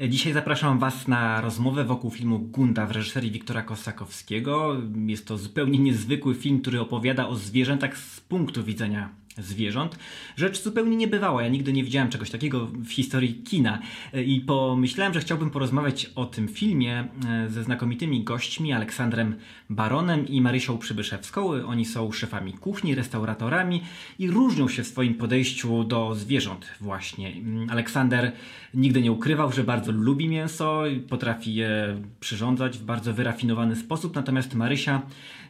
Dzisiaj zapraszam Was na rozmowę wokół filmu Gunda w reżyserii Wiktora Kosakowskiego. Jest to zupełnie niezwykły film, który opowiada o zwierzętach z punktu widzenia zwierząt. Rzecz zupełnie niebywała. Ja nigdy nie widziałem czegoś takiego w historii kina. I pomyślałem, że chciałbym porozmawiać o tym filmie e, ze znakomitymi gośćmi Aleksandrem Baronem i Marysią Przybyszewską. Oni są szefami kuchni, restauratorami i różnią się w swoim podejściu do zwierząt właśnie. Aleksander nigdy nie ukrywał, że bardzo lubi mięso i potrafi je przyrządzać w bardzo wyrafinowany sposób, natomiast Marysia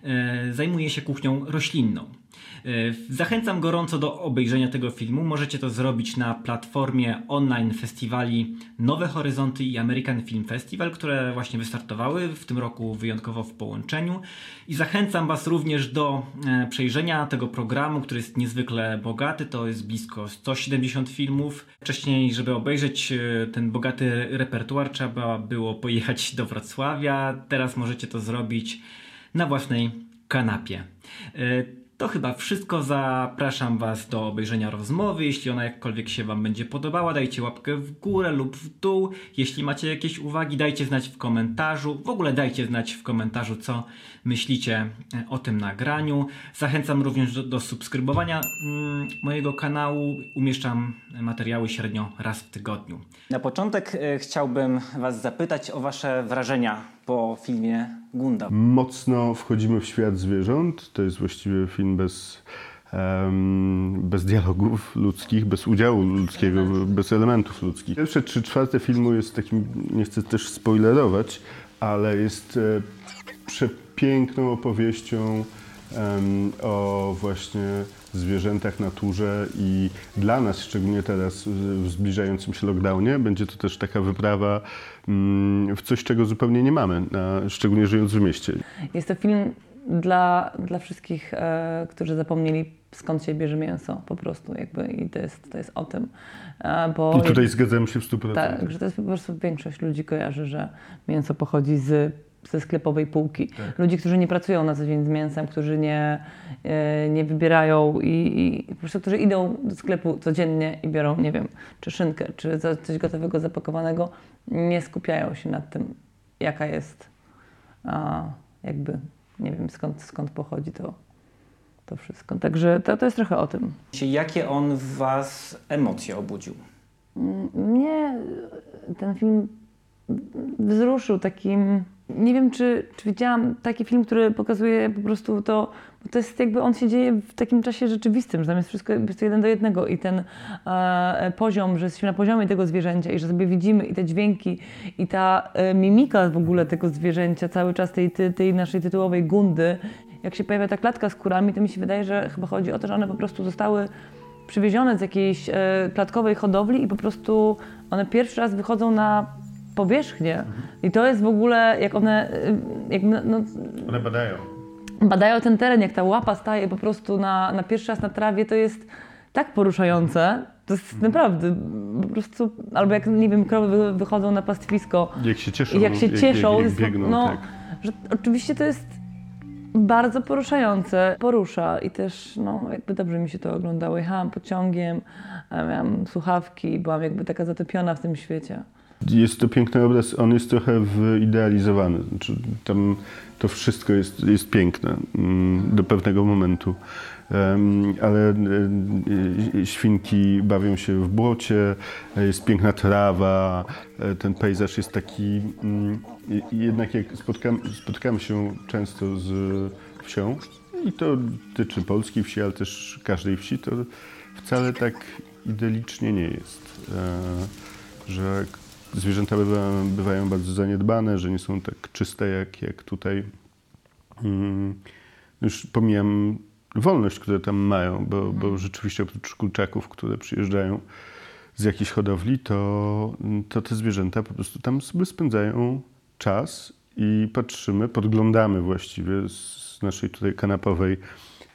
e, zajmuje się kuchnią roślinną. E, zachęcam gorąco do obejrzenia tego filmu. Możecie to zrobić na platformie online festiwali Nowe Horyzonty i American Film Festival, które właśnie wystartowały w tym roku wyjątkowo w połączeniu. I zachęcam Was również do e, przejrzenia tego programu, który jest niezwykle bogaty. To jest blisko 170 filmów. Wcześniej, żeby obejrzeć e, ten bogaty repertuar, trzeba było pojechać do Wrocławia. Teraz możecie to zrobić na własnej kanapie. To chyba wszystko. Zapraszam Was do obejrzenia rozmowy. Jeśli ona jakkolwiek się Wam będzie podobała, dajcie łapkę w górę lub w dół. Jeśli macie jakieś uwagi, dajcie znać w komentarzu. W ogóle dajcie znać w komentarzu, co myślicie e, o tym nagraniu. Zachęcam również do, do subskrybowania mm, mojego kanału. Umieszczam materiały średnio raz w tygodniu. Na początek y, chciałbym Was zapytać o Wasze wrażenia po filmie Gunda. Mocno wchodzimy w świat zwierząt. To jest właściwie film bez, um, bez dialogów ludzkich, bez udziału ludzkiego, bez elementów ludzkich. Pierwsze trzy czwarte filmu jest takim, nie chcę też spoilerować, ale jest e, przepiękną opowieścią um, o właśnie zwierzętach, naturze i dla nas, szczególnie teraz w zbliżającym się lockdownie, będzie to też taka wyprawa w coś, czego zupełnie nie mamy, szczególnie żyjąc w mieście. Jest to film dla, dla wszystkich, e, którzy zapomnieli skąd się bierze mięso po prostu jakby i to jest, to jest o tym. E, bo I tutaj zgadzam się w 100%. Tak, że to jest po prostu większość ludzi kojarzy, że mięso pochodzi z ze sklepowej półki. Tak. Ludzi, którzy nie pracują na co dzień z mięsem, którzy nie, e, nie wybierają i, i, po prostu, którzy idą do sklepu codziennie i biorą, nie wiem, czy szynkę, czy coś gotowego, zapakowanego, nie skupiają się nad tym, jaka jest a, jakby, nie wiem skąd, skąd pochodzi to, to wszystko. Także to, to jest trochę o tym. Jakie on w Was emocje obudził? Mnie ten film wzruszył takim nie wiem, czy, czy widziałam taki film, który pokazuje po prostu to, bo to jest jakby on się dzieje w takim czasie rzeczywistym, że tam jest wszystko jest jeden do jednego i ten e, poziom, że jesteśmy na poziomie tego zwierzęcia i że sobie widzimy i te dźwięki i ta e, mimika w ogóle tego zwierzęcia, cały czas tej, tej, tej naszej tytułowej gundy, jak się pojawia ta klatka z kurami, to mi się wydaje, że chyba chodzi o to, że one po prostu zostały przywiezione z jakiejś e, klatkowej hodowli i po prostu one pierwszy raz wychodzą na powierzchnię. I to jest w ogóle, jak one. Y, jak, no, no, one badają. Badają ten teren, jak ta łapa staje po prostu na, na pierwszy raz na trawie, to jest tak poruszające. To jest mhm. naprawdę po prostu, albo jak, nie wiem, krowy wychodzą na pastwisko. Jak się cieszą. Jak się cieszą. Jak, jak biegną, no, tak. że oczywiście to jest bardzo poruszające. Porusza i też, no, jakby dobrze mi się to oglądało. Jechałam pociągiem, miałam słuchawki, byłam jakby taka zatopiona w tym świecie. Jest to piękny obraz, on jest trochę wyidealizowany. Znaczy, tam to wszystko jest, jest piękne mm, do pewnego momentu. Ale e, e, świnki bawią się w błocie, jest piękna trawa, e, ten pejzaż jest taki. Mm, jednak jak spotkamy, się często z wsią, i to dotyczy polskiej wsi, ale też każdej wsi, to wcale tak idyllicznie nie jest. Że zwierzęta bywa, bywają bardzo zaniedbane, że nie są tak czyste jak, jak tutaj. Hmm, już pomijam wolność, które tam mają, bo, bo mhm. rzeczywiście oprócz kurczaków, które przyjeżdżają z jakiejś hodowli, to, to te zwierzęta po prostu tam sobie spędzają czas i patrzymy, podglądamy właściwie z naszej tutaj kanapowej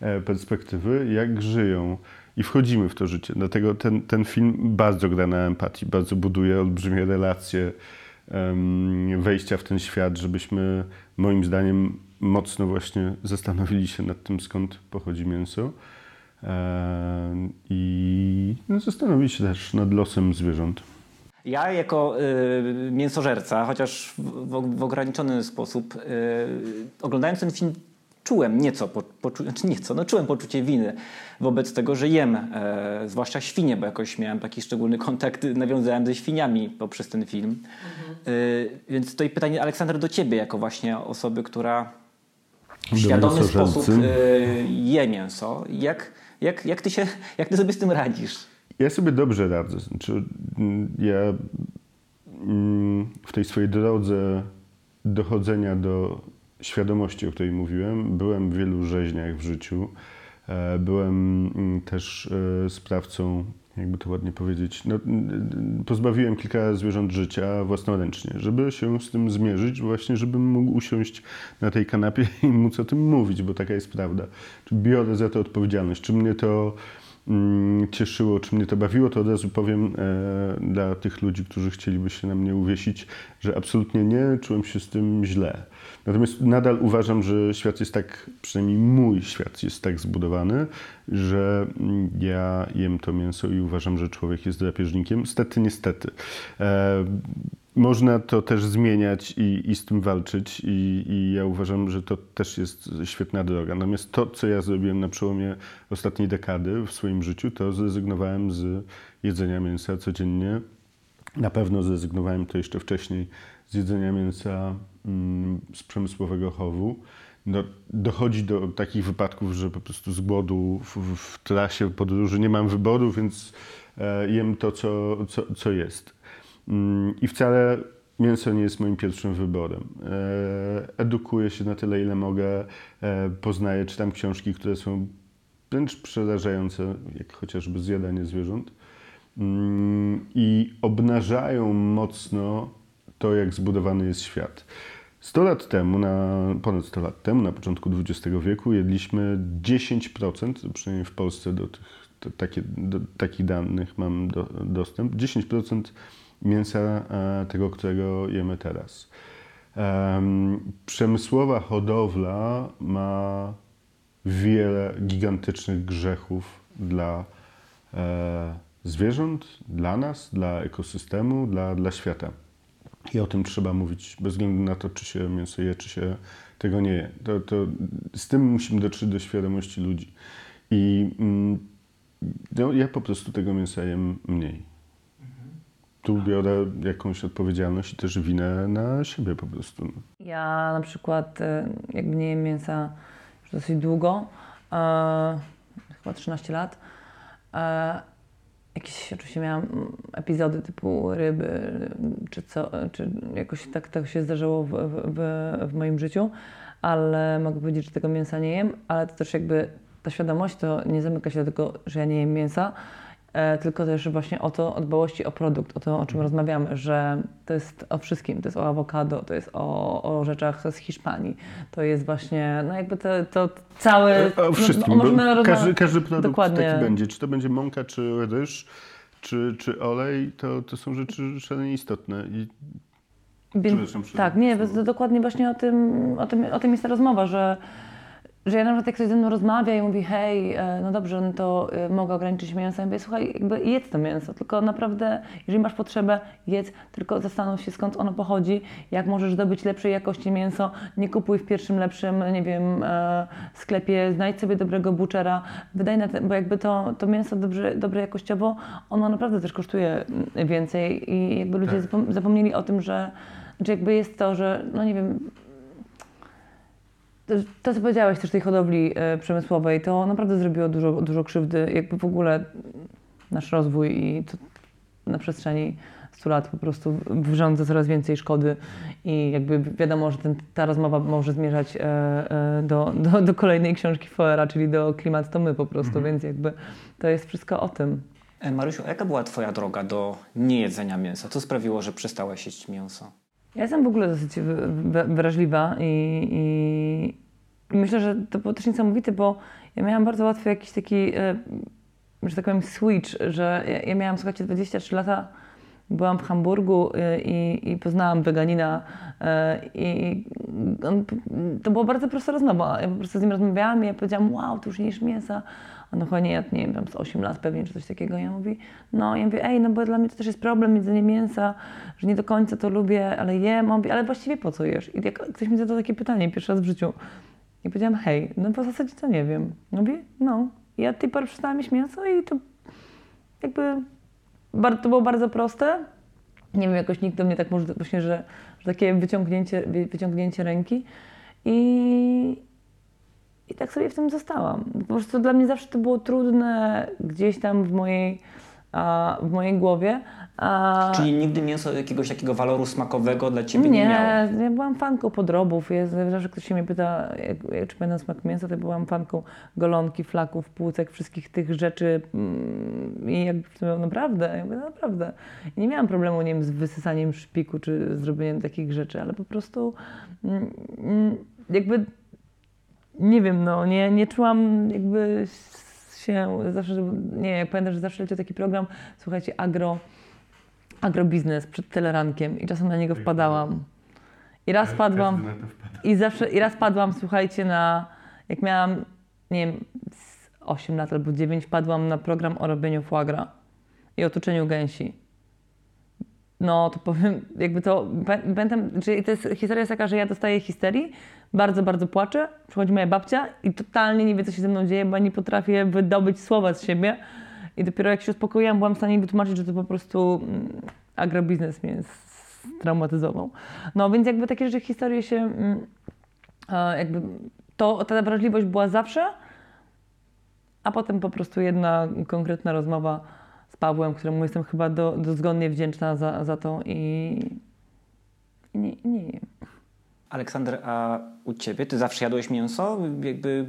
e, perspektywy, jak żyją i wchodzimy w to życie. Dlatego ten, ten film bardzo gra na empatii, bardzo buduje olbrzymie relacje, wejścia w ten świat, żebyśmy moim zdaniem mocno właśnie zastanowili się nad tym, skąd pochodzi mięso. I no, zastanowili się też nad losem zwierząt. Ja jako y, mięsożerca, chociaż w, w, w ograniczony sposób, y, oglądając ten film czułem nieco, po, poczu, znaczy nieco, no czułem poczucie winy wobec tego, że jem, e, zwłaszcza świnie, bo jakoś miałem taki szczególny kontakt, nawiązałem ze świniami poprzez ten film. Mhm. E, więc tutaj pytanie, Aleksander, do ciebie, jako właśnie osoby, która w świadomy sposób e, je mięso. Jak, jak, jak, ty się, jak ty sobie z tym radzisz? Ja sobie dobrze radzę. Znaczy, ja mm, w tej swojej drodze dochodzenia do świadomości, o której mówiłem. Byłem w wielu rzeźniach w życiu. E, byłem mm, też e, sprawcą, jakby to ładnie powiedzieć, no, pozbawiłem kilka zwierząt życia własnoręcznie, żeby się z tym zmierzyć, właśnie żebym mógł usiąść na tej kanapie i móc o tym mówić, bo taka jest prawda. Biorę za to odpowiedzialność. Czy mnie to cieszyło, czy mnie to bawiło, to od razu powiem e, dla tych ludzi, którzy chcieliby się na mnie uwiesić, że absolutnie nie, czułem się z tym źle. Natomiast nadal uważam, że świat jest tak, przynajmniej mój świat jest tak zbudowany, że ja jem to mięso i uważam, że człowiek jest drapieżnikiem. Stety, niestety. Można to też zmieniać i, i z tym walczyć, i, i, ja uważam, że to też jest świetna droga. Natomiast to, co ja zrobiłem na przełomie ostatniej dekady w swoim życiu, to zrezygnowałem z jedzenia mięsa codziennie. Na pewno zrezygnowałem to jeszcze wcześniej z jedzenia mięsa mm, z przemysłowego chowu. No, dochodzi do takich wypadków, że po prostu z głodu w, w trasie podróży nie mam wyboru, więc e, jem to, co, co, co jest. I wcale mięso nie jest moim pierwszym wyborem. E, edukuję się na tyle, ile mogę, e, poznaję, czytam książki, które są wręcz przerażające, jak chociażby zjadanie zwierząt. Mm, I obnażają mocno to, jak zbudowany jest świat. 100 lat temu, na, ponad 100 lat temu, na początku XX wieku, jedliśmy 10%, przynajmniej w Polsce do, tych, takie, do takich danych mam do, dostęp, 10% mięsa e, tego, którego jemy teraz. Przemysłowa hodowla ma wiele gigantycznych grzechów dla e, zwierząt, dla nas, dla ekosystemu, dla, dla świata. I o tym trzeba mówić, bez względu na to, czy się mięso je, czy się tego nie je. To, to z tym musimy dotrzeć do świadomości ludzi. I mm, no, ja po prostu tego mięsa jem mniej. Tu biorę jakąś odpowiedzialność i też winę na siebie po prostu. No. Ja na przykład e, jakby nie jem mięsa już dosyć długo, e, chyba 13 lat. E, jakieś, oczywiście miałam epizody typu ryby, czy, co, czy jakoś tak, tak się zdarzyło w, w, w moim życiu, ale mogę powiedzieć, że tego mięsa nie jem, ale to też jakby ta świadomość to nie zamyka się do tego, że ja nie jem mięsa, tylko też właśnie o to, o dbałości o produkt, o to, o czym mhm. rozmawiamy, że to jest o wszystkim, to jest o awokado, to jest o, o rzeczach z Hiszpanii, to jest właśnie, no jakby to, to całe... E, o wszystkim, no, każdy, każdy produkt Dokładnie. taki będzie, czy to będzie mąka, czy ryż, czy, czy olej, to, to są rzeczy szalenie istotne i tak, nie, dokładnie właśnie o tym, o, tym, o tym jest ta rozmowa, że że ja na przykład jak ktoś ze mną rozmawia i mówi, hej, e, no dobrze, no to e, mogę ograniczyć mięso. Ja mówię, słuchaj, jakby jedz to mięso, tylko naprawdę, jeżeli masz potrzebę, jedz, tylko zastanów się skąd ono pochodzi, jak możesz zdobyć lepszej jakości mięso, nie kupuj w pierwszym lepszym, nie wiem, e, sklepie, znajdź sobie dobrego buczera, wydaj na te, bo jakby to, to mięso dobrze, dobre jakościowo, ono naprawdę też kosztuje więcej i jakby ludzie tak. zapomnieli o tym, że, że jakby jest to, że, no nie wiem, to, co powiedziałeś też tej hodowli e, przemysłowej, to naprawdę zrobiło dużo, dużo krzywdy, jakby w ogóle nasz rozwój i na przestrzeni 100 lat po prostu wyrządza coraz więcej szkody i jakby wiadomo, że ten, ta rozmowa może zmierzać e, e, do, do, do, kolejnej książki Foera, czyli do Klimat to my po prostu, mhm. więc jakby to jest wszystko o tym. Marysiu, a jaka była Twoja droga do niejedzenia mięsa? Co sprawiło, że przestałaś jeść mięso? Ja jestem w ogóle dosyć wrażliwa i, i, myślę, że to było też niesamowite, bo ja miałam bardzo łatwy jakiś taki, e, że tak powiem, switch, że ja, miałam, słuchajcie, 23 lata, byłam w Hamburgu e, i, i poznałam weganina e, i on, to była bardzo prosta rozmowa. Ja po prostu z nim rozmawiałam i ja powiedziałam, wow, ty już nie jesz mięsa. On chyba nie nie wiem, z 8 lat pewnie, czy coś takiego. Ja mówi, no, ja mówię, ej, no bo dla mnie to też jest problem jedzenie mięsa, że nie do końca to lubię, ale jem. On mówi, ale właściwie po co jesz? I jak ktoś mi zadał takie pytanie pierwszy raz w życiu. I powiedziałam, hej, no w zasadzie to nie wiem. Mówi, no, ja tej pory przestałam jeść mięso i to jakby to było bardzo proste. Nie wiem, jakoś nikt do mnie tak może właśnie, że, że takie wyciągnięcie, wy- wyciągnięcie ręki. I, I tak sobie w tym zostałam. Po prostu dla mnie zawsze to było trudne gdzieś tam w mojej, a, w mojej głowie. A, Czyli nigdy mięso jakiegoś takiego waloru smakowego dla ciebie nie, nie, miało? ja byłam fanką podrobów. Ja, zawsze ktoś się mnie pyta, jak, jak, czy pamiętam smak mięsa, to byłam fanką golonki, flaków, płucek, wszystkich tych rzeczy. mm, I jakby w tym naprawdę, jakby naprawdę. I nie miałam problemu, nie wiem, z wysysaniem szpiku, czy zrobieniem takich rzeczy, ale po prostu mm, mm, jakby nie wiem, no, nie, nie czułam jakby się zawsze, żeby, nie ja pamiętam, że zawsze leciał taki program, słuchajcie, agro, agrobiznes przed telerankiem i czasem na niego wpadałam. I raz padłam, i zawsze, i raz padłam, słuchajcie, na, jak miałam, nie wiem, z 8 lat albo 9, padłam na program o robieniu foie gras i o tuczeniu gęsi. No, to powiem, jakby to, pamiętam, że to jest, historia jest taka, że ja dostaję histerii, bardzo, bardzo płaczę, przychodzi moja babcia i totalnie nie wie, co się ze mną dzieje, bo nie potrafię wydobyć słowa z siebie i dopiero jak się uspokoiłam, byłam w stanie wytłumaczyć, że to po prostu mm, agrobiznes mnie straumatyzował. No, więc jakby takie rzeczy, historie się, mm, jakby to, ta wrażliwość była zawsze, a potem po prostu jedna konkretna rozmowa Pawłem, któremu jestem chyba do, dozgonnie wdzięczna za, za to i, nie, nie. Aleksander, a u ciebie? Ty zawsze jadłeś mięso? Jakby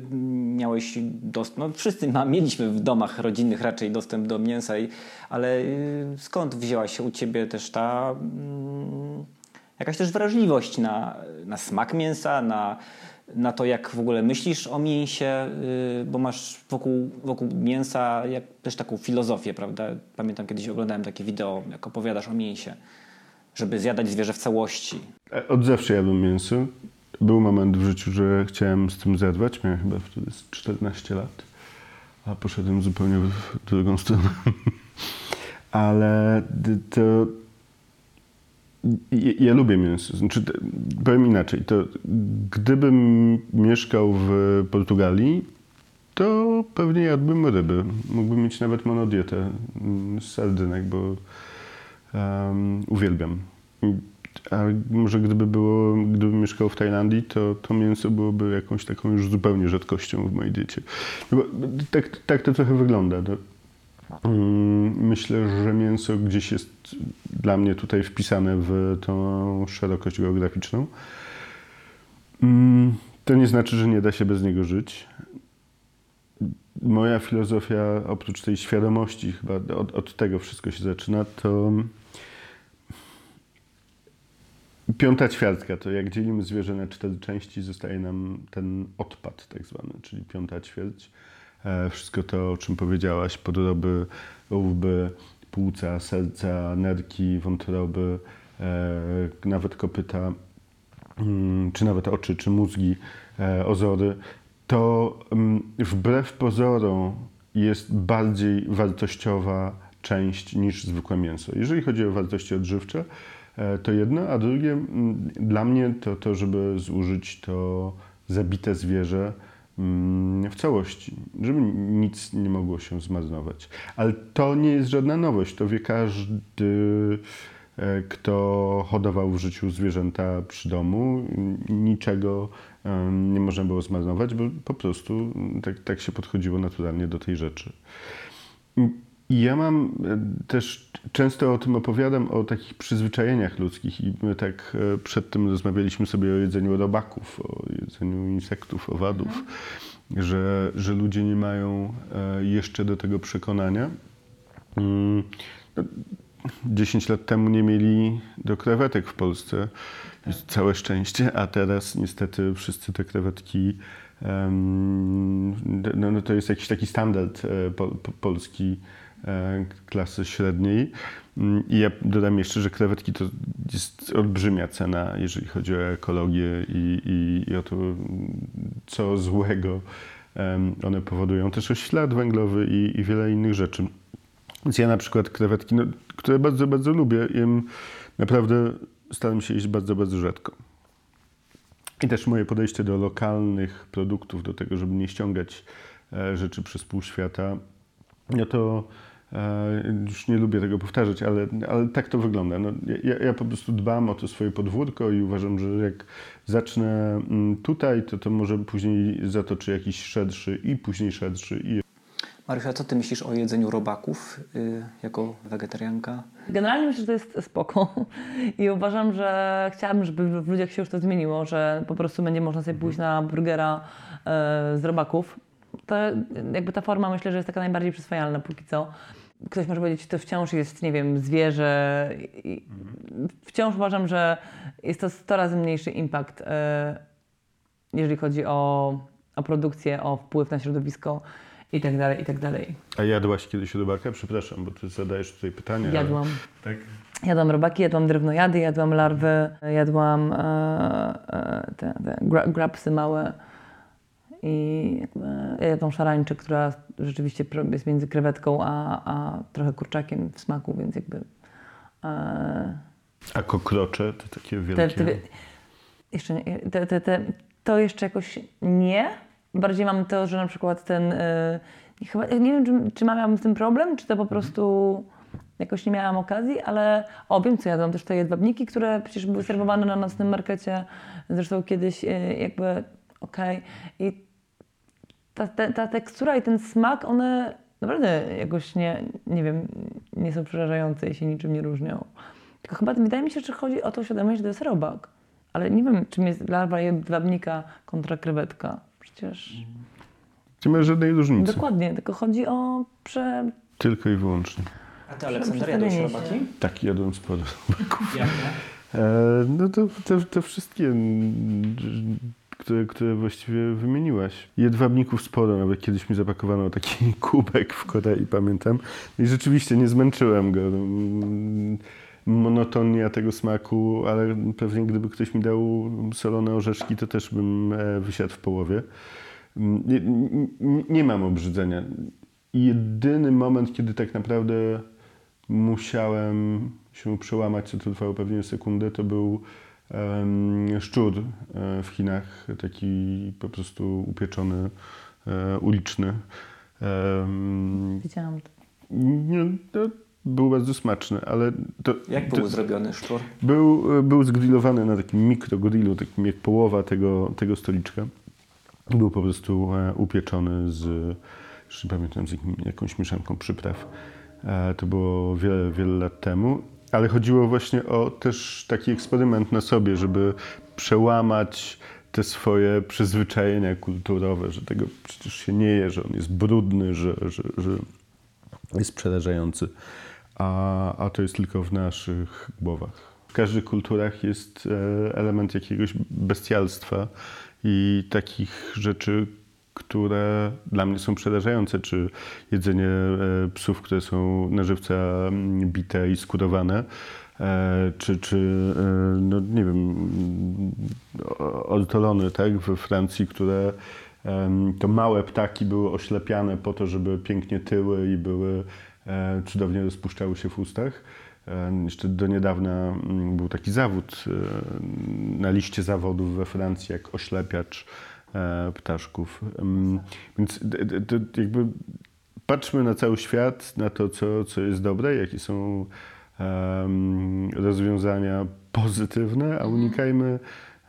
miałeś dostęp, no wszyscy ma, mieliśmy w domach rodzinnych raczej dostęp do mięsa, i, ale y, skąd wzięła się u ciebie też ta mm, jakaś też wrażliwość na, na smak mięsa, na, na to, jak w ogóle myślisz o mięsie, y, bo masz wokół, wokół mięsa jak, też taką filozofię, prawda? Pamiętam kiedyś oglądałem takie wideo, jak opowiadasz o mięsie, żeby zjadać zwierzę w całości. E, Od zawsze jadłem mięso. Był moment w życiu, że chciałem z tym zerwać. Miałem chyba wtedy z 14 lat, a poszedłem zupełnie w drugą stronę. Ale to. Ja, lubię mięso. Znaczy, powiem inaczej. To gdybym mieszkał w Portugalii, to pewnie jadłbym ryby. Mógłbym mieć nawet monodietę z sardynek, bo um, uwielbiam. A może gdyby było, gdybym mieszkał w Tajlandii, to to mięso byłoby jakąś taką już zupełnie rzadkością w mojej diecie. No tak, tak to trochę wygląda. No. Mm, Myślę, że mięso gdzieś jest dla mnie tutaj wpisane w tą szerokość geograficzną. Mm, To nie znaczy, że nie da się bez niego żyć. Moja filozofia, oprócz tej świadomości, chyba od, od tego wszystko się zaczyna, to piąta ćwiartka, to jak dzielimy zwierzę na cztery części, zostaje nam ten odpad tak zwany, czyli piąta ćwierć. E, Wszystko to, o czym powiedziałaś, podroby, łby, płuca, serca, nerki, wątroby, e, nawet kopyta, mm, czy nawet oczy, czy mózgi, e, ozory, to mm, wbrew pozorom jest bardziej wartościowa część niż zwykłe mięso. Jeżeli chodzi o wartości odżywcze, e, to jedno, a drugie mm, dla mnie to to, żeby zużyć to zabite zwierzę w całości, żeby nic nie mogło się zmarnować. Ale to nie jest żadna nowość, to wie każdy, e, kto hodował w życiu zwierzęta przy domu. Niczego nie można było zmarnować, bo po prostu tak, tak się podchodziło naturalnie do tej rzeczy. I ja mam e, też, często o tym opowiadam, o takich przyzwyczajeniach ludzkich i my tak e, przed tym rozmawialiśmy sobie o jedzeniu robaków, o jedzeniu insektów, owadów, że, że ludzie nie mają e, jeszcze do tego przekonania. Mm, no, 10 lat temu nie mieli do krewetek w Polsce. Jest całe szczęście, a teraz niestety wszyscy te krewetki no, no to jest jakiś taki standard e, po, po, polski e, klasy średniej. Mm, I ja dodam jeszcze, że krewetki to jest olbrzymia cena, jeżeli chodzi o ekologię i, i, i o to, co złego one powodują. Też o ślad węglowy i, i wiele innych rzeczy. Więc ja na przykład krewetki, no, które bardzo, bardzo lubię, jem naprawdę staram się jeść bardzo, bardzo rzadko. I też moje podejście do lokalnych produktów, do tego, żeby nie ściągać e, rzeczy przez pół świata, no to już nie lubię tego powtarzać, ale, ale tak to wygląda. No, ja, ja po prostu dbam o to swoje podwórko i uważam, że jak zacznę mm, tutaj, to to może później zatoczy jakiś szerszy i później szerszy i Marysia, co ty myślisz o jedzeniu robaków y, jako wegetarianka? Generalnie myślę, że to jest spoko i uważam, że chciałabym, żeby w ludziach się już to zmieniło, że po prostu będzie można sobie pójść na burgera e, z robaków. To jakby ta forma myślę, że jest taka najbardziej przyswajalna póki co. Ktoś może powiedzieć, że to wciąż jest, nie wiem, zwierzę. I wciąż uważam, że jest to 100 razy mniejszy impact, e, jeżeli chodzi o, o produkcję, o wpływ na środowisko i tak dalej, i tak dalej. A jadłaś kiedyś robaka? Przepraszam, bo ty zadajesz tutaj pytania. ale- Jadłam. Tak? Jadłam robaki, jadłam drewnojady, jadłam larwy, jadłam e, e, te, te gra, grapsy małe i jakby, ja jadłam szarańczę, która rzeczywiście jest między krewetką a, a trochę kurczakiem w smaku, więc jakby e, A kokrocze to takie te, wielkie. te, jeszcze nie, te, te, te, to jeszcze jakoś nie. Bardziej mam to, że na przykład ten. e, chyba, nie wiem, czy, czy mam z tym problem, czy to po prostu jakoś nie miałam okazji, ale o, wiem co jadłam. Też te jedwabniki, które przecież były serwowane na nocnym markecie. Zresztą kiedyś e, jakby okej. I ta, ta, ta tekstura i ten smak, one naprawdę jakoś nie, nie wiem, nie są przerażające i się niczym nie różnią. Tylko chyba wydaje mi się, że chodzi o to świadomość, że to jest robak. Ale nie wiem, czym jest larwa jedwabnika kontra krewetka. Przecież Nie ma żadnej różnicy. dokładnie, tylko chodzi o prze... Tylko i wyłącznie. A ty, Aleksander, jadłeś robaki? Tak, jadłem sporo. Jakie? E, no to te, te wszystkie, które, które właściwie wymieniłaś. Jedwabników sporo, nawet kiedyś mi zapakowano taki kubek w Korei, pamiętam. I rzeczywiście nie zmęczyłem go. Monotonia tego smaku, ale pewnie gdyby ktoś mi dał solone orzeszki, to też bym e, wysiadł w połowie. Nie, nie, mam obrzydzenia. Jedyny moment, kiedy tak naprawdę musiałem się przełamać, co to trwało pewnie sekundę, to był szczur e, w Chinach, taki po prostu upieczony, e, uliczny. Widziałam to. nie, to był bardzo smaczny, ale to, Jak to był zrobiony szczur? był, był zgrillowany na takim mikrogrillu, takim jak połowa tego, tego stoliczka. Był po prostu e, upieczony z, już nie pamiętam, z jakąś mieszanką przypraw. To było wiele, wiele lat temu. Ale chodziło właśnie o też taki eksperyment na sobie, żeby przełamać te swoje przyzwyczajenia kulturowe, że tego przecież się nie je, że on jest brudny, że, że, że jest przerażający, a, a to jest tylko w naszych głowach. W każdych kulturach jest e, element jakiegoś bestialstwa i takich rzeczy, które dla mnie są przerażające, czy jedzenie e, psów, które są na żywca mm, bite i skurowane, e, czy, czy e, no nie wiem, ortolony tak, we Francji, które to małe ptaki były oślepiane po to, żeby pięknie tyły i były cudownie rozpuszczały się w ustach. Jeszcze do niedawna mm, był taki zawód na liście zawodów we Francji, jak oślepiacz ptaszków. Em, Więc jakby patrzmy na cały świat, na to, co, co jest dobre, jakie są rozwiązania pozytywne, a unikajmy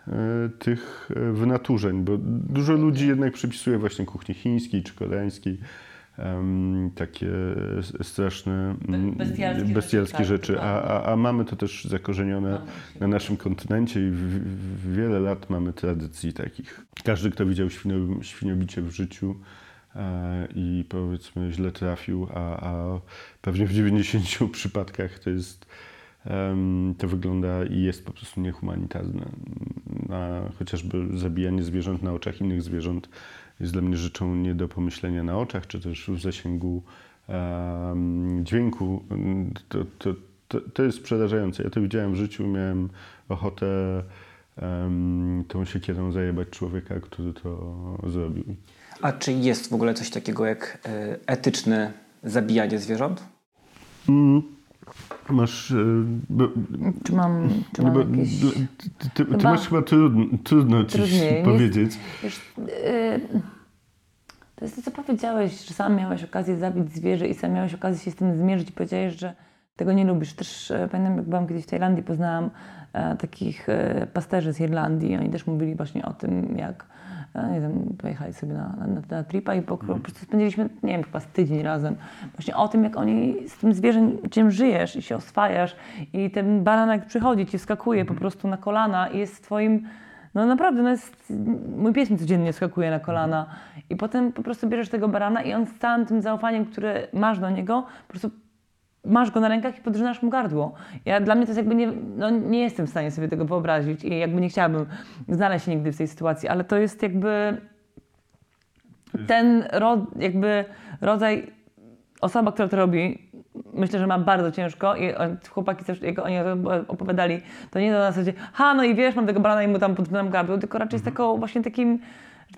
e, tych e, wynaturzeń, bo dużo ludzi jednak przypisuje właśnie kuchni chińskiej czy koreańskiej takie straszne, mm, bestialskie rzeczy, bestialskie tak, rzeczy, a, a, a mamy to też zakorzenione na naszym kontynencie i w, w, wiele lat mamy tradycji takich. Każdy, kto widział świnio, świniobicie w życiu e, i powiedzmy źle trafił, a, a pewnie w 90 przypadkach to jest to wygląda i jest po prostu niehumanitarne. A chociażby zabijanie zwierząt na oczach innych zwierząt jest dla mnie rzeczą nie do pomyślenia na oczach, czy też w zasięgu em, dźwięku. To, to, to, to jest przerażające. Ja to widziałem w życiu, miałem ochotę em, tą siekierą zajebać człowieka, który to zrobił. A czy jest w ogóle coś takiego jak e, etyczne zabijanie zwierząt? Mm, masz... e, Bo, Czy mam, czy mam bo, jakieś... ty, ty, ty masz chyba trudno, trudno ci powiedzieć. Wiesz, yy, to jest to, co powiedziałeś, że sam miałeś okazję zabić zwierzę i sam miałeś okazję się z tym zmierzyć i powiedziałeś, że tego nie lubisz. Też e, pamiętam, jak byłam kiedyś w Tajlandii, poznałam e, takich e, pasterzy z Irlandii. Oni też mówili właśnie o tym, jak nie wiem, pojechali sobie na, na, na tripa i po, po prostu spędziliśmy, nie wiem, chyba z tydzień razem. Właśnie o tym, jak oni z tym zwierzęciem żyjesz i się oswajasz i ten baranek przychodzi, ci wskakuje po prostu na kolana i jest twoim no naprawdę, no jest, mój pies mi codziennie skakuje na kolana i potem po prostu bierzesz tego barana i on z całym tym zaufaniem, które masz do niego, po prostu masz go na rękach i podrzynasz mu gardło. Ja, dla mnie to jest jakby nie, no nie jestem w stanie sobie tego wyobrazić i jakby nie chciałabym znaleźć się nigdy w tej sytuacji, ale to jest jakby ten ro, jakby rodzaj, osoba, która to robi, myślę, że ma bardzo ciężko i chłopaki też, jak oni opowiadali, to nie na zasadzie, ha, no i wiesz, mam tego barana i mu tam podpinam gardło, tylko raczej z taką właśnie takim,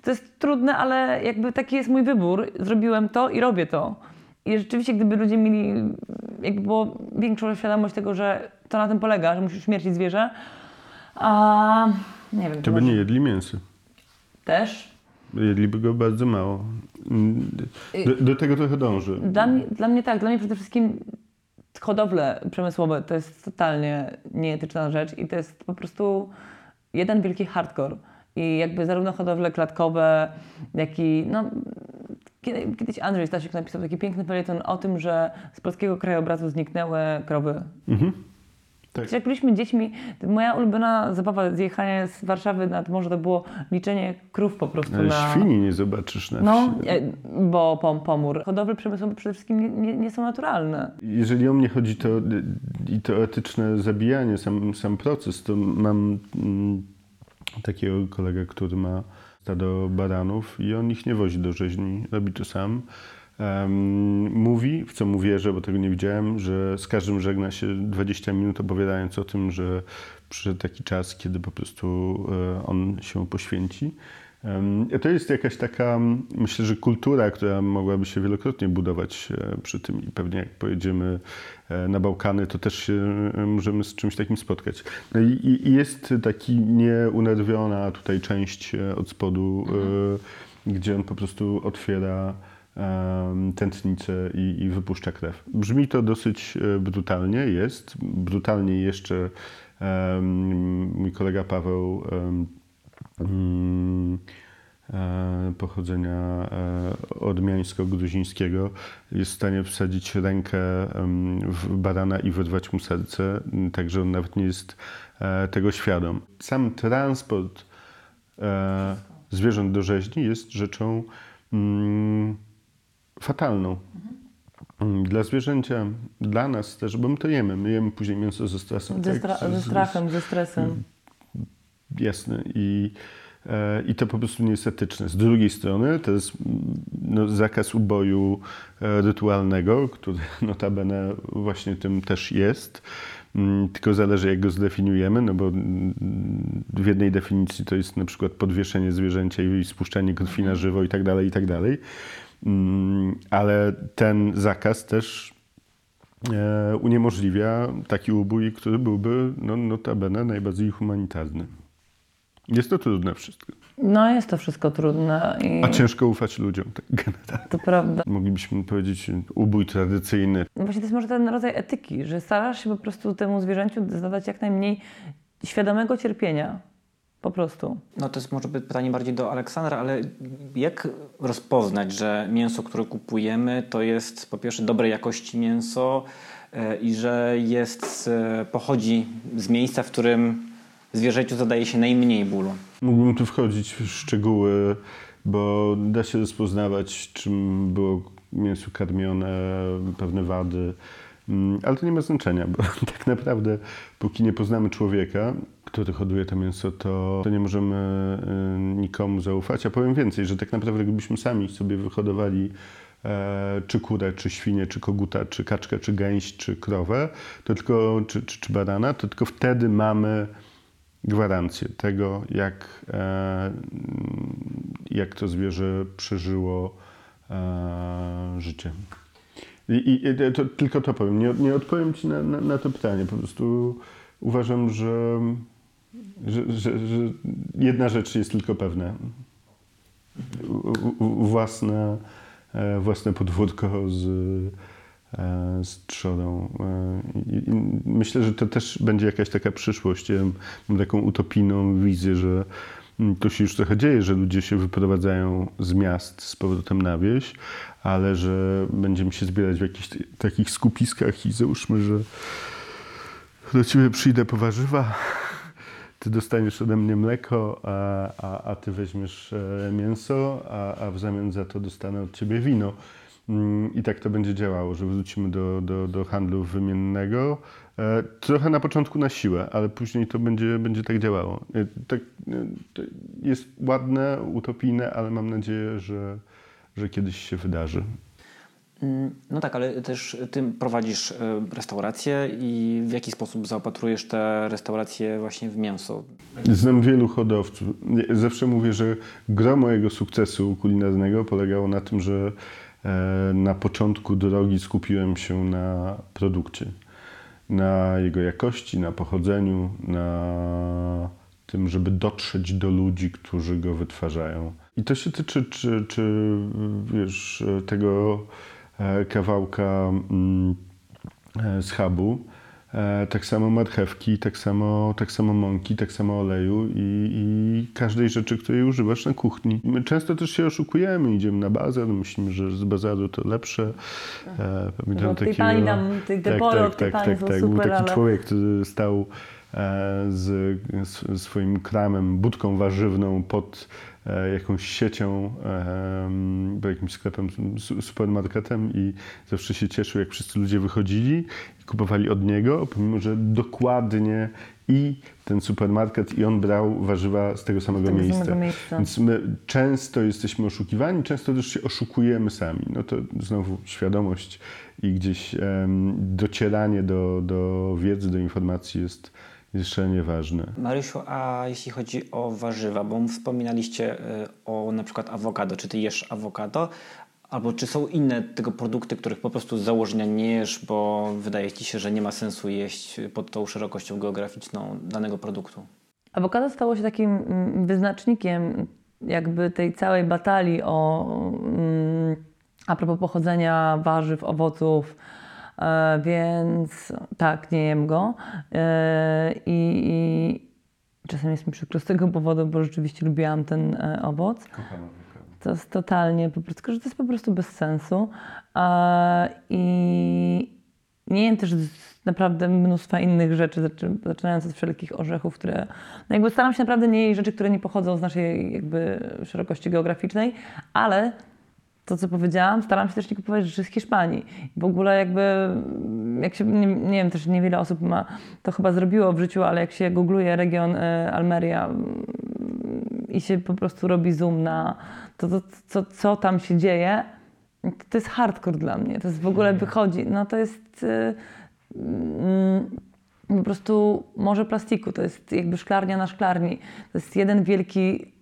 to jest trudne, ale jakby taki jest mój wybór, zrobiłem to i robię to. I rzeczywiście, gdyby ludzie mieli, jakby było większą świadomość tego, że to na tym polega, że musisz śmiercić zwierzę, a nie wiem, To by może nie jedli mięsa. też. Jedliby go bardzo mało. Mm, Do, do tego trochę dąży. Dla mnie, dla mnie tak, dla mnie przede wszystkim hodowle przemysłowe to jest totalnie nieetyczna rzecz i to jest po prostu jeden wielki hardcore. I jakby zarówno hodowle klatkowe, jak i no, kiedyś Andrzej Stasiuk napisał taki piękny felieton o tym, że z polskiego krajobrazu zniknęły krowy. Mhm. Tak. Jak byliśmy dziećmi, moja ulubiona zabawa zjechania z Warszawy nad morze to było liczenie krów po prostu Ale na... świni nie zobaczysz na No, wsi. e, bo pom, pomór. Hodowle przemysłowe przede wszystkim nie, nie, nie są naturalne. Jeżeli o mnie chodzi to, i to etyczne zabijanie, sam, sam proces, to mam mm, takiego kolegę, który ma stado baranów i on ich nie wozi do rzeźni, robi to sam. Em, mówi, w co mu wierzę, bo tego nie widziałem, że z każdym żegna się 20 minut opowiadając o tym, że przyszedł taki czas, kiedy po prostu e, on się poświęci. To jest jakaś taka, myślę, że kultura, która mogłaby się wielokrotnie budować e, przy tym i pewnie jak pojedziemy e, na Bałkany, to też się e, możemy z czymś takim spotkać. No i, jest taki nieunerwiona tutaj część od spodu, e, gdzie on po prostu otwiera tętnicę i, i wypuszcza krew. Brzmi to dosyć brutalnie, jest. Brutalnie jeszcze mój kolega Paweł pochodzenia e, odmiańsko-gruzińskiego jest w stanie wsadzić rękę w barana i wyrwać mu serce, także on nawet nie jest e, tego świadom. Sam transport e, zwierząt do rzeźni jest rzeczą mm, fatalną. Mm, Dla zwierzęcia, dla nas też, bo my to jemy. My jemy później mięso ze stresem. Ze, tak? stra- ze Z- z- strachem, ze stresem. Jasne. I, e, I to po prostu nie jest etyczne. Z drugiej strony to jest no, zakaz uboju e, rytualnego, który notabene właśnie tym też jest. Mm, Tylko zależy, jak go zdefiniujemy, no bo w jednej definicji to jest na przykład podwieszenie zwierzęcia i spuszczanie krwi na żywo i tak dalej, i tak dalej. Mm, Ale ten zakaz też e, uniemożliwia taki ubój, który byłby no, notabene najbardziej humanitarny. Jest to trudne wszystko. No jest to wszystko trudne i A ciężko ufać ludziom, tak generalnie. to prawda. Moglibyśmy powiedzieć ubój tradycyjny. No właśnie to jest może ten rodzaj etyki, że starasz się po prostu temu zwierzęciu zadać jak najmniej świadomego cierpienia. Po prostu. No to jest może pytanie bardziej do Aleksandra, ale jak rozpoznać, że mięso, które kupujemy, to jest po pierwsze dobrej jakości mięso e, i że jest, z- pochodzi z miejsca, w którym zwierzęciu zadaje się najmniej bólu? Mógłbym tu wchodzić w szczegóły, bo da się rozpoznawać, czym było mięso karmione, pewne wady. Mm, Ale to nie ma znaczenia, bo tak naprawdę póki nie poznamy człowieka, który hoduje to mięso, to, to nie możemy y, nikomu zaufać. A powiem więcej, że tak naprawdę gdybyśmy sami sobie wyhodowali e, czy kurę, czy świnię, czy koguta, czy kaczkę, czy gęś, czy krowę, to tylko, czy, czy, czy barana, to tylko wtedy mamy gwarancję tego, jak, e, jak to zwierzę przeżyło e, życie. I, i to, tylko to powiem. Nie, nie odpowiem Ci na, na, na to pytanie. Po prostu uważam, że, że, że, że jedna rzecz jest tylko pewna. Własne, e, własne podwórko z, z trzodą. E, I myślę, że to też będzie jakaś taka przyszłość. Ja mam taką utopijną wizję, że mm, to się już trochę dzieje, że ludzie się wyprowadzają z miast z powrotem na wieś, ale że będziemy się zbierać w jakichś takich skupiskach i załóżmy, że do ciebie przyjdę po warzywa, ty dostaniesz ode mnie mleko, a, a, a ty weźmiesz e, mięso, a, a w zamian za to dostanę od ciebie wino. Mm, I tak to będzie działało, że wrócimy do, do, do handlu wymiennego. E, trochę na początku na siłę, ale później to będzie, będzie tak działało. E, tak, to jest ładne, utopijne, ale mam nadzieję, że, że kiedyś się wydarzy. Mm, no tak, ale też ty prowadzisz e, restaurację i w jaki sposób zaopatrujesz te restauracje właśnie w mięso? Znam wielu hodowców. Zawsze mówię, że gro mojego sukcesu kulinarnego polegało na tym, że e, na początku drogi skupiłem się na produkcie, na jego jakości, na pochodzeniu, na tym, żeby dotrzeć do ludzi, którzy go wytwarzają. I to się tyczy, czy, czy wiesz, tego e, kawałka mm, e, schabu, e, tak samo marchewki, tak samo, tak samo mąki, tak samo oleju i, i każdej rzeczy, której używasz na kuchni. My często też się oszukujemy, idziemy na bazar, myślimy, że z bazaru to lepsze. Pamiętam Bo tej pani tam, tych tak, tak, tak, tak, tak, tak. Był taki człowiek, który stał z, z swoim kramem, budką warzywną pod E, jakąś siecią, jakimś sklepem, supermarketem i zawsze się cieszył, jak wszyscy ludzie wychodzili i kupowali od niego, pomimo, że dokładnie i ten supermarket i on brał warzywa z tego samego, z tego miejsca. samego miejsca. Więc my często jesteśmy oszukiwani, często też się oszukujemy sami. No to znowu świadomość i gdzieś um, docieranie do, do wiedzy, do informacji jest szalenie ważne. Marysiu, a jeśli chodzi o warzywa, bo wspominaliście y, o na przykład awokado, czy ty jesz awokado, albo czy są inne tego produkty, których po prostu z założenia nie jesz, bo wydaje ci się, że nie ma sensu jeść pod tą szerokością geograficzną danego produktu? Awokado stało się takim mm, wyznacznikiem jakby tej całej batalii o mm, a propos pochodzenia warzyw, owoców, więc tak, nie jem go. E, I, i czasem jest mi przykro z tego powodu, bo rzeczywiście lubiłam ten e, owoc. To jest totalnie po prostu, że to jest po prostu bez sensu. I nie jem też naprawdę mnóstwa innych rzeczy, zaczynając od wszelkich orzechów, które... No jakby staram się naprawdę nie jeść rzeczy, które nie pochodzą z naszej jakby szerokości geograficznej, ale to, co powiedziałam, staram się też nie kupować rzeczy z Hiszpanii. W ogóle jakby, jak się, nie, nie, wiem, też niewiele osób ma, to chyba zrobiło w życiu, ale jak się googluje region y, Almeria y, i się po prostu robi zoom na to, to co, co tam się dzieje, to jest hardcore dla mnie. To jest w ogóle mhm. wychodzi, no to jest y, po prostu morze plastiku, to jest jakby szklarnia na szklarni. To jest jeden wielki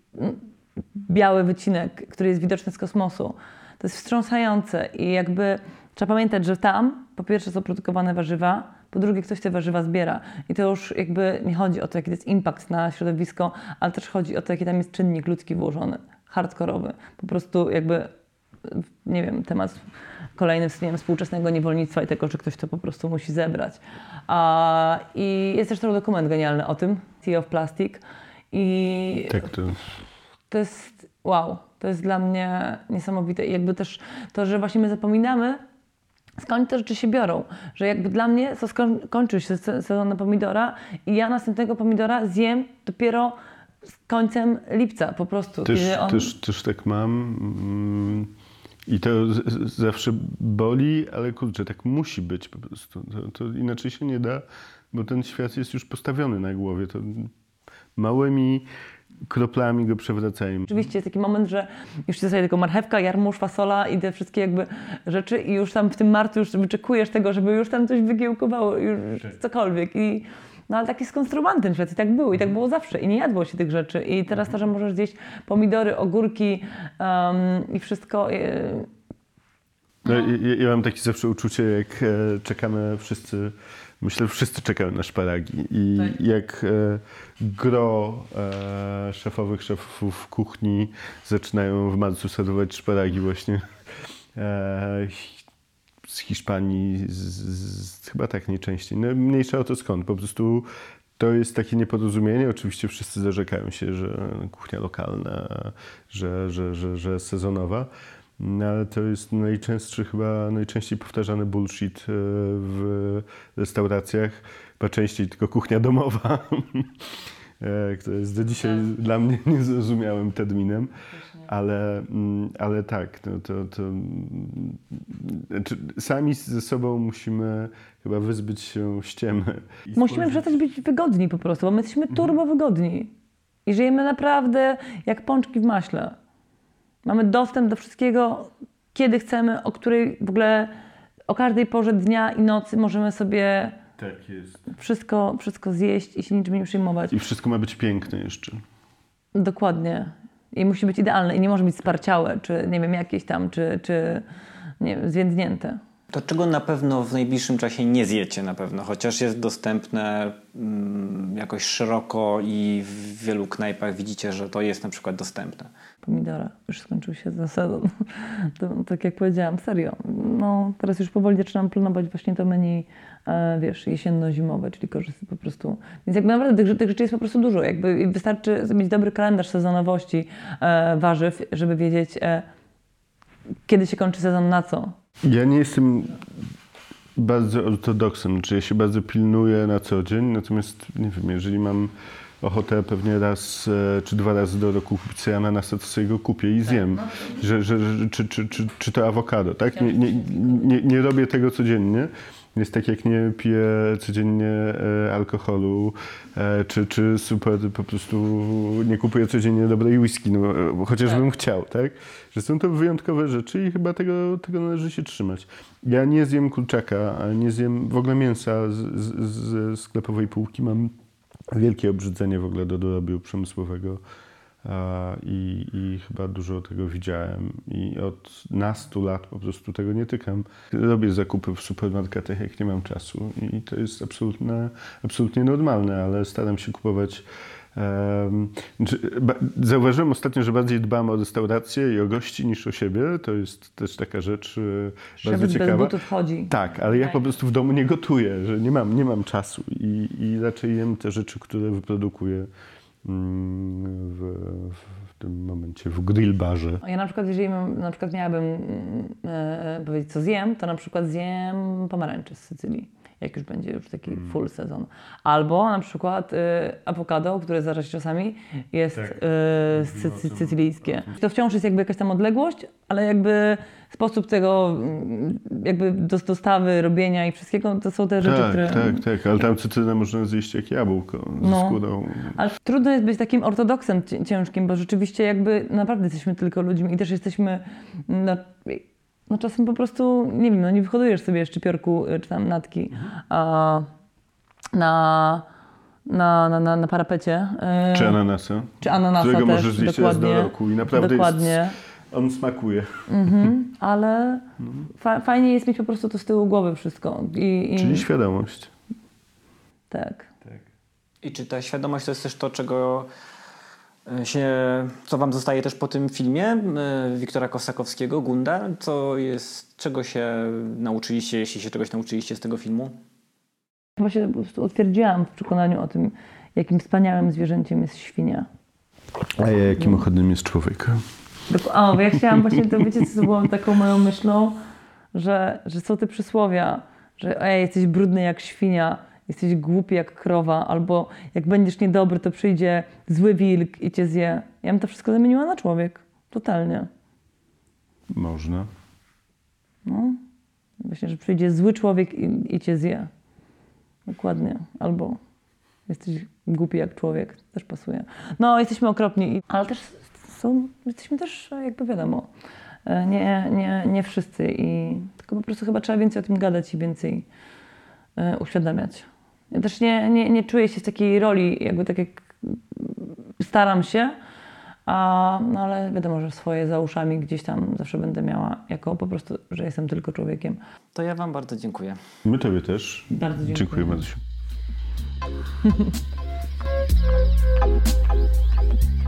biały wycinek, który jest widoczny z kosmosu. To jest wstrząsające i jakby trzeba pamiętać, że tam po pierwsze są produkowane warzywa, po drugie ktoś te warzywa zbiera. I to już jakby nie chodzi o to, jaki to jest impact na środowisko, ale też chodzi o to, jaki tam jest czynnik ludzki włożony, hardkorowy. Po prostu jakby, nie wiem, temat kolejny nie wiem, współczesnego niewolnictwa i tego, że ktoś to po prostu musi zebrać. A, I jest też ten dokument genialny o tym, Sea of Plastic. I tak to to jest wow, to jest dla mnie niesamowite. I jakby też to, że właśnie my zapominamy, skąd te rzeczy się biorą. Że jakby dla mnie to skończył się sezon na pomidora i ja następnego pomidora zjem dopiero z końcem lipca po prostu. Też, on... też, też tak mam. Mm, I to zawsze boli, ale kurczę, tak musi być po prostu. To, to inaczej się nie da, bo ten świat jest już postawiony na głowie. To małymi kroplami go przewracają. Oczywiście jest taki moment, że już ci zostaje tylko marchewka, jarmuż, fasola i te wszystkie jakby rzeczy i już tam w tym marcu już wyczekujesz tego, żeby już tam coś wygiełkowało, już cokolwiek. I no ale taki skonstruowany ten świat i tak było i tak było zawsze. I nie jadło się tych rzeczy. I teraz to, że możesz zjeść pomidory, ogórki um, i wszystko... e, No, ja, ja mam takie zawsze uczucie, jak e, czekamy wszyscy, myślę, że wszyscy czekają na szparagi i jak e, gro e, szefowych szefów kuchni zaczynają w marcu serwować szparagi właśnie e, z Hiszpanii, z, z, chyba tak najczęściej. No, mniejsza o to skąd, po prostu to jest takie nieporozumienie. Oczywiście wszyscy zarzekają się, że kuchnia lokalna, że, że, że, że sezonowa. No, ale to jest najczęstszy, chyba najczęściej powtarzany bullshit e, w restauracjach. Chyba częściej tylko kuchnia domowa, e, która jest do dzisiaj dla mnie niezrozumiałym terminem. Ale, mm, ale tak, no to, to mm, znaczy, sami ze sobą musimy chyba wyzbyć się ściemy. Musimy przestać być wygodni po prostu, bo my jesteśmy turbo wygodni. I żyjemy naprawdę jak pączki w maśle. Mamy dostęp do wszystkiego, kiedy chcemy, o której w ogóle, o każdej porze dnia i nocy możemy sobie Tak wszystko, wszystko zjeść i się niczym nie przejmować. I wszystko ma być piękne jeszcze. Dokładnie. I musi być idealne i nie może być sparciałe, czy nie wiem, jakieś tam, czy, czy nie wiem, zwiędnięte. To czego na pewno w najbliższym czasie nie zjecie na pewno, chociaż jest dostępne mm, jakoś szeroko i w wielu knajpach widzicie, że to jest na przykład dostępne. pomidora. Już skończył się za sezon. To, tak jak powiedziałam, serio. No, teraz już powoli zaczynam planować właśnie to menu, e, wiesz, jesienno-zimowe, czyli korzystam po prostu. Więc jakby naprawdę tych, tych rzeczy jest po prostu dużo. Jakby wystarczy mieć dobry kalendarz sezonowości e, warzyw, żeby wiedzieć, e, kiedy się kończy sezon na co. Ja nie jestem bardzo ortodoksem, czy ja się bardzo pilnuję na co dzień, natomiast nie wiem, jeżeli mam ochotę pewnie raz e, czy dwa razy do roku kupić sobie ananasa, to sobie go kupię i zjem. Że, że, że, czy, czy, czy, czy to awokado, tak? Nie, nie, nie, nie robię tego codziennie. Jest tak, jak nie piję codziennie e, alkoholu, e, czy, czy super po prostu nie kupuję codziennie dobrej whisky, no, chociażbym chciał, tak? Że są to wyjątkowe rzeczy i chyba tego, tego należy się trzymać. Ja nie zjem kurczaka, nie zjem w ogóle mięsa z, z, z sklepowej półki. Mam wielkie obrzydzenie w ogóle do dorobiu przemysłowego i, i chyba dużo tego widziałem i od nastu lat po prostu tego nie tykam. Robię zakupy w supermarketach, jak nie mam czasu i to jest absolutne, absolutnie normalne, ale staram się kupować Zauważyłem ostatnio, że bardziej dbam o restaurację i o gości niż o siebie. To jest też taka rzecz e, bardzo Szef bez ciekawa. butów chodzi. Tak, ale ja po prostu w domu nie gotuję, że nie mam, nie mam czasu i, i raczej jem te rzeczy, które wyprodukuję mm, w, w tym momencie w grill barze. Ja na przykład, jeżeli mam, na przykład miałabym mm, e, powiedzieć, co zjem, to na przykład zjem pomarańcze z Sycylii, jak już będzie już taki Mm. full sezon. Albo na przykład e, awokado, które się czasami, jest Tak. sycy, sycylijskie. To wciąż jest jakby jakaś tam odległość, ale jakby sposób tego mm, jakby dos- dostawy, robienia i wszystkiego, to są te rzeczy, Tak, które... tak, tak, ale tam cytrynę można zjeść jak jabłko ze No. skórą. Ale trudno jest być takim ortodoksem ci- ciężkim, bo rzeczywiście jakby naprawdę jesteśmy tylko ludźmi i też jesteśmy, no, no czasem po prostu, nie wiem, no nie wyhodujesz sobie szczypiorku y, czy tam natki a, na, na, na, na, na parapecie. y, Czy ananasa, czy ananasa którego też, możesz zjeść raz do roku i naprawdę Dokładnie, jest, on smakuje. mhm, ale fa- fajnie jest mieć po prostu to z tyłu głowy wszystko. I, i, Czyli świadomość. tak. I czy ta świadomość to jest też to, czego się, co wam zostaje też po tym filmie e, Wiktora Kosakowskiego, Gunda? Co jest, czego się nauczyliście, jeśli się czegoś nauczyliście z tego filmu? Chyba się po prostu utwierdziłam w przekonaniu o tym, jakim wspaniałym zwierzęciem jest świnia. A ja jakim ochotnym jest człowiek? O, ja chciałam właśnie, to wiecie, co było taką moją myślą, że, że są te przysłowia, że ej, jesteś brudny jak świnia, jesteś głupi jak krowa, albo jak będziesz niedobry, to przyjdzie zły wilk i cię zje. Ja bym to wszystko zamieniła na człowiek. Totalnie. Można. No. Właśnie, że przyjdzie zły człowiek i, i cię zje. Dokładnie. Albo Jesteś głupi jak człowiek, też pasuje. No, jesteśmy okropni, ale też są, jesteśmy też, jakby wiadomo, e, nie, nie, nie wszyscy i tylko po prostu chyba trzeba więcej o tym gadać i więcej e, uświadamiać. Też nie, nie, nie czuję się z takiej roli, jakby tak jak staram się, a, no ale wiadomo, że swoje za uszami gdzieś tam zawsze będę miała, jako po prostu, że jestem tylko człowiekiem. To ja Wam bardzo dziękuję. My Tobie też. Bardzo dziękuję. Dziękuję bardzo.